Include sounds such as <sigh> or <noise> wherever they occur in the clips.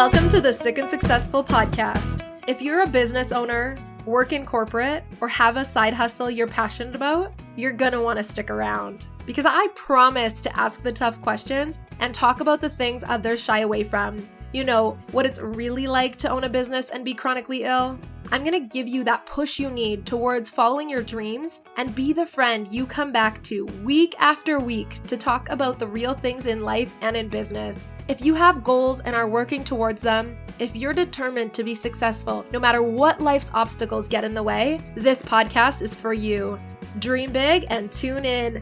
Welcome to the Sick and Successful podcast. If you're a business owner, work in corporate, or have a side hustle you're passionate about, you're gonna wanna stick around. Because I promise to ask the tough questions and talk about the things others shy away from. You know, what it's really like to own a business and be chronically ill. I'm gonna give you that push you need towards following your dreams and be the friend you come back to week after week to talk about the real things in life and in business. If you have goals and are working towards them, if you're determined to be successful, no matter what life's obstacles get in the way, this podcast is for you. Dream big and tune in.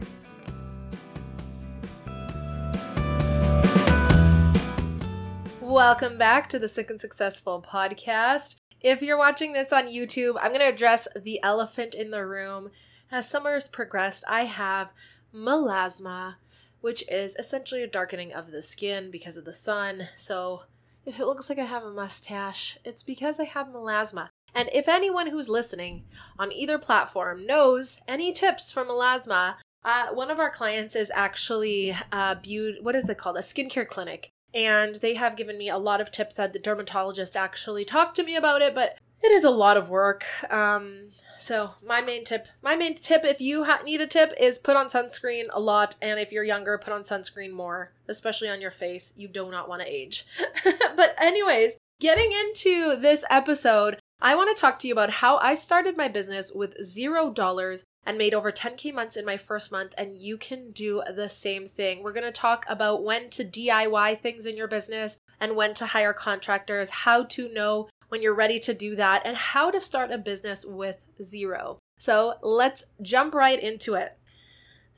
Welcome back to the Sick and Successful podcast. If you're watching this on YouTube, I'm going to address the elephant in the room. As summer has progressed, I have melasma which is essentially a darkening of the skin because of the sun. So if it looks like I have a mustache, it's because I have melasma. And if anyone who's listening on either platform knows any tips for melasma, uh, one of our clients is actually a beauty, what is it called? A skincare clinic. And they have given me a lot of tips that the dermatologist actually talked to me about it, but it is a lot of work. Um, so my main tip, my main tip, if you ha- need a tip, is put on sunscreen a lot, and if you're younger, put on sunscreen more, especially on your face. You do not want to age. <laughs> but anyways, getting into this episode, I want to talk to you about how I started my business with zero dollars and made over 10k months in my first month and you can do the same thing. We're going to talk about when to DIY things in your business and when to hire contractors, how to know when you're ready to do that, and how to start a business with zero. So let's jump right into it.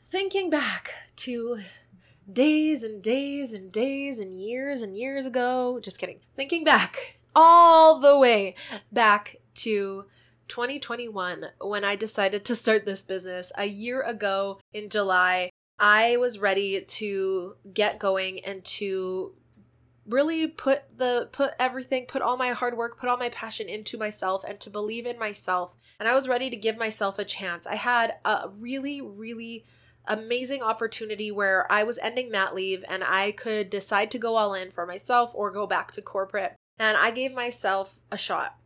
Thinking back to days and days and days and years and years ago, just kidding. Thinking back all the way back to 2021 when I decided to start this business. A year ago in July. I was ready to get going and to really put the put everything put all my hard work put all my passion into myself and to believe in myself. And i was ready to give myself a chance. I had a really really amazing opportunity where i was ending mat leave and i could decide to go all in for myself or go back to corporate and i gave myself a shot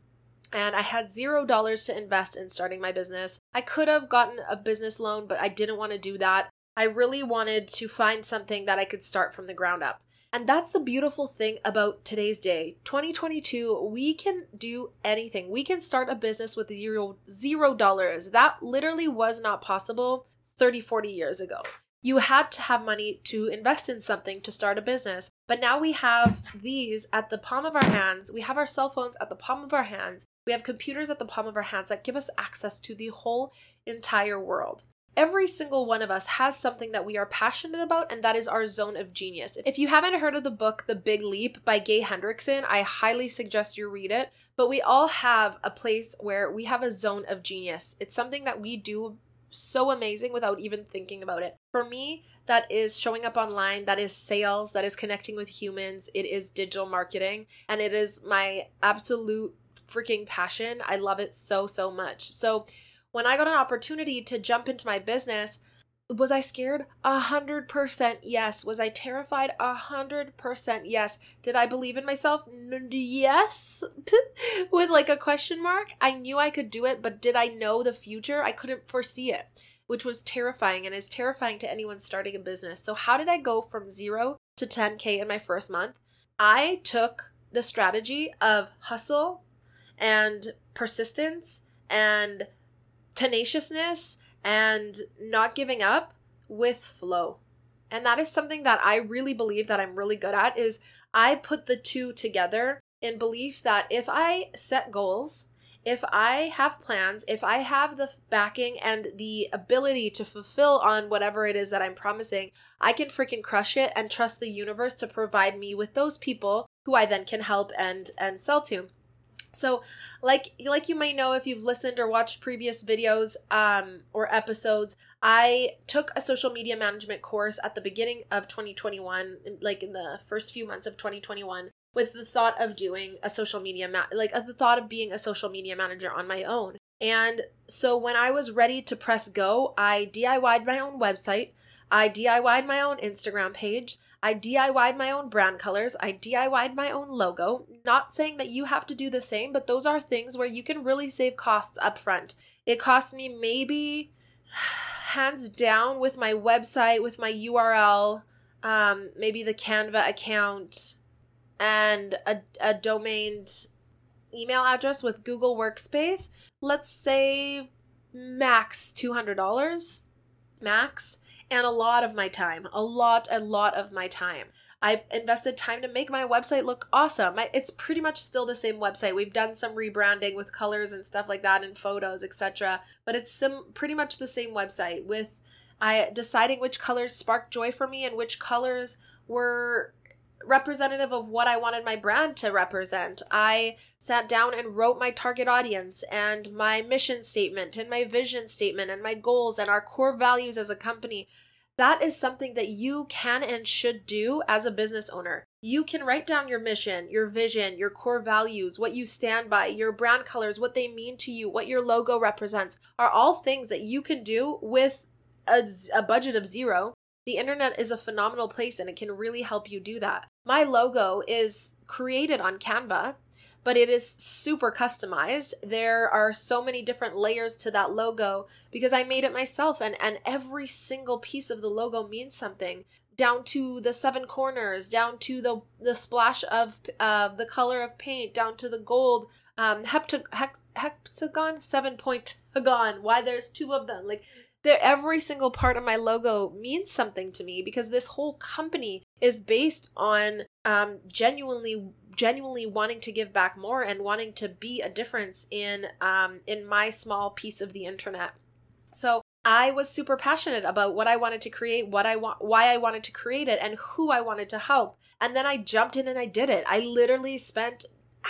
and I had zero dollars to invest in starting my business. I could have gotten a business loan, but I didn't want to do that. I really wanted to find something that I could start from the ground up. And that's the beautiful thing about today's day. 2022, we can do anything. We can start a business with zero zero dollars. That literally was not possible 30, 40 years ago. You had to have money to invest in something to start a business. But now we have these at the palm of our hands. We have our cell phones at the palm of our hands. We have computers at the palm of our hands that give us access to the whole entire world. Every single one of us has something that we are passionate about, and that is our zone of genius. If you haven't heard of the book The Big Leap by Gay Hendrickson, I highly suggest you read it. But we all have a place where we have a zone of genius. It's something that we do so amazing without even thinking about it. For me, that is showing up online, that is sales, that is connecting with humans, it is digital marketing, and it is my absolute freaking passion. I love it so, so much. So, when I got an opportunity to jump into my business, was I scared? A hundred percent yes. Was I terrified? A hundred percent yes. Did I believe in myself? N- yes. <laughs> With like a question mark. I knew I could do it, but did I know the future? I couldn't foresee it, which was terrifying and is terrifying to anyone starting a business. So, how did I go from zero to 10K in my first month? I took the strategy of hustle and persistence and tenaciousness and not giving up with flow. And that is something that I really believe that I'm really good at is I put the two together in belief that if I set goals, if I have plans, if I have the backing and the ability to fulfill on whatever it is that I'm promising, I can freaking crush it and trust the universe to provide me with those people who I then can help and and sell to. So, like like you might know if you've listened or watched previous videos um, or episodes, I took a social media management course at the beginning of 2021, like in the first few months of 2021, with the thought of doing a social media ma- like uh, the thought of being a social media manager on my own. And so when I was ready to press go, I DIYed my own website. I DIYed my own Instagram page. I DIY'd my own brand colors. I DIY'd my own logo. Not saying that you have to do the same, but those are things where you can really save costs up front. It cost me maybe hands down with my website, with my URL, um, maybe the Canva account, and a, a domained email address with Google Workspace. Let's say max $200 max and a lot of my time a lot a lot of my time. I invested time to make my website look awesome. I, it's pretty much still the same website. We've done some rebranding with colors and stuff like that and photos etc but it's some pretty much the same website with i deciding which colors sparked joy for me and which colors were representative of what I wanted my brand to represent. I sat down and wrote my target audience and my mission statement and my vision statement and my goals and our core values as a company. That is something that you can and should do as a business owner. You can write down your mission, your vision, your core values, what you stand by, your brand colors, what they mean to you, what your logo represents, are all things that you can do with a, a budget of zero the internet is a phenomenal place and it can really help you do that. My logo is created on Canva, but it is super customized. There are so many different layers to that logo because I made it myself and and every single piece of the logo means something down to the seven corners, down to the the splash of uh, the color of paint, down to the gold um, seven point <laughs> hexagon. Why there's two of them? Like there every single part of my logo means something to me because this whole company is based on um, genuinely genuinely wanting to give back more and wanting to be a difference in um, in my small piece of the internet so I was super passionate about what I wanted to create, what I want, why I wanted to create it, and who I wanted to help. And then I jumped in and I did it. I literally spent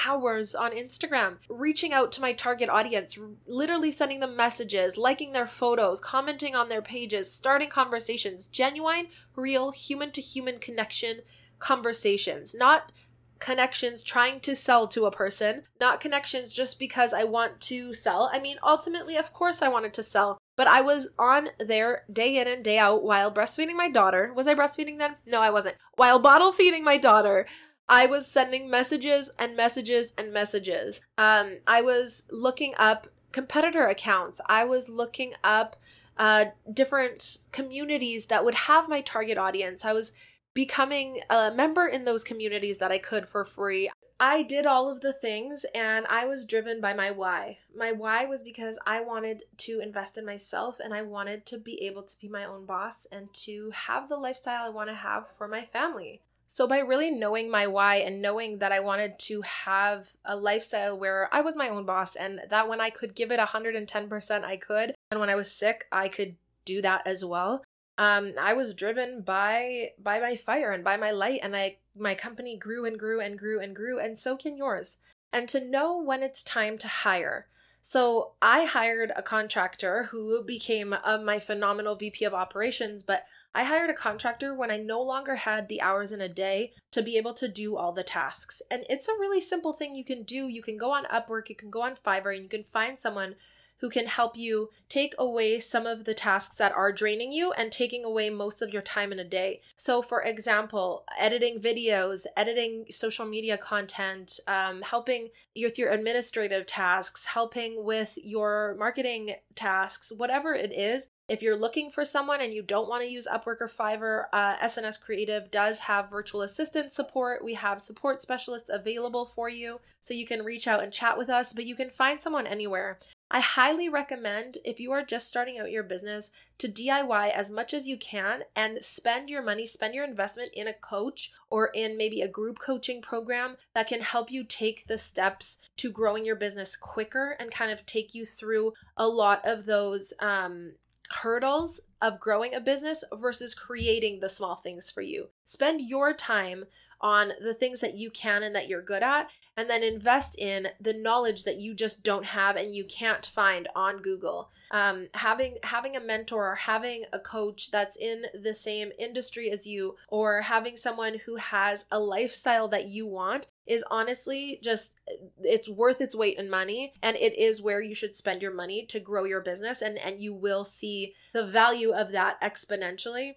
hours on Instagram, reaching out to my target audience, literally sending them messages, liking their photos, commenting on their pages, starting conversations, genuine, real, human to human connection conversations, not connections trying to sell to a person, not connections just because I want to sell. I mean, ultimately, of course, I wanted to sell, but I was on there day in and day out while breastfeeding my daughter. Was I breastfeeding then? No, I wasn't. While bottle feeding my daughter, I was sending messages and messages and messages. Um, I was looking up competitor accounts. I was looking up uh, different communities that would have my target audience. I was becoming a member in those communities that I could for free. I did all of the things and I was driven by my why. My why was because I wanted to invest in myself and I wanted to be able to be my own boss and to have the lifestyle I want to have for my family. So, by really knowing my why and knowing that I wanted to have a lifestyle where I was my own boss and that when I could give it 110%, I could, and when I was sick, I could do that as well. Um, I was driven by by my fire and by my light, and I my company grew and grew and grew and grew, and so can yours. And to know when it's time to hire, so I hired a contractor who became uh, my phenomenal VP of operations, but I hired a contractor when I no longer had the hours in a day to be able to do all the tasks. And it's a really simple thing you can do. You can go on Upwork, you can go on Fiverr, and you can find someone who can help you take away some of the tasks that are draining you and taking away most of your time in a day. So, for example, editing videos, editing social media content, um, helping with your administrative tasks, helping with your marketing tasks, whatever it is. If you're looking for someone and you don't want to use Upwork or Fiverr, uh, S&S Creative does have virtual assistant support. We have support specialists available for you, so you can reach out and chat with us, but you can find someone anywhere. I highly recommend if you are just starting out your business to DIY as much as you can and spend your money, spend your investment in a coach or in maybe a group coaching program that can help you take the steps to growing your business quicker and kind of take you through a lot of those um, hurdles of growing a business versus creating the small things for you. Spend your time on the things that you can and that you're good at and then invest in the knowledge that you just don't have and you can't find on Google. Um, having having a mentor or having a coach that's in the same industry as you or having someone who has a lifestyle that you want is honestly just it's worth its weight in money and it is where you should spend your money to grow your business and and you will see the value of that exponentially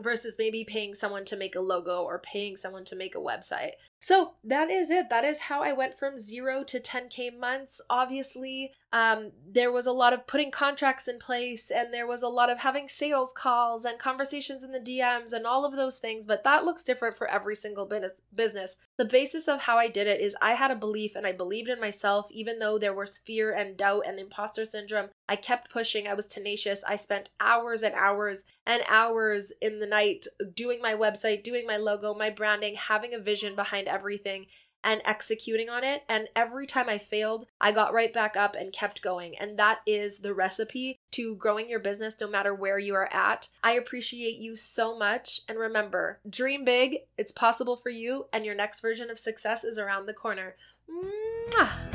versus maybe paying someone to make a logo or paying someone to make a website. So that is it. That is how I went from zero to 10K months. Obviously, um, there was a lot of putting contracts in place and there was a lot of having sales calls and conversations in the DMs and all of those things, but that looks different for every single business. The basis of how I did it is I had a belief and I believed in myself, even though there was fear and doubt and imposter syndrome. I kept pushing. I was tenacious. I spent hours and hours and hours in the night doing my website, doing my logo, my branding, having a vision behind everything and executing on it. And every time I failed, I got right back up and kept going. And that is the recipe to growing your business no matter where you are at. I appreciate you so much. And remember, dream big, it's possible for you, and your next version of success is around the corner. Mwah!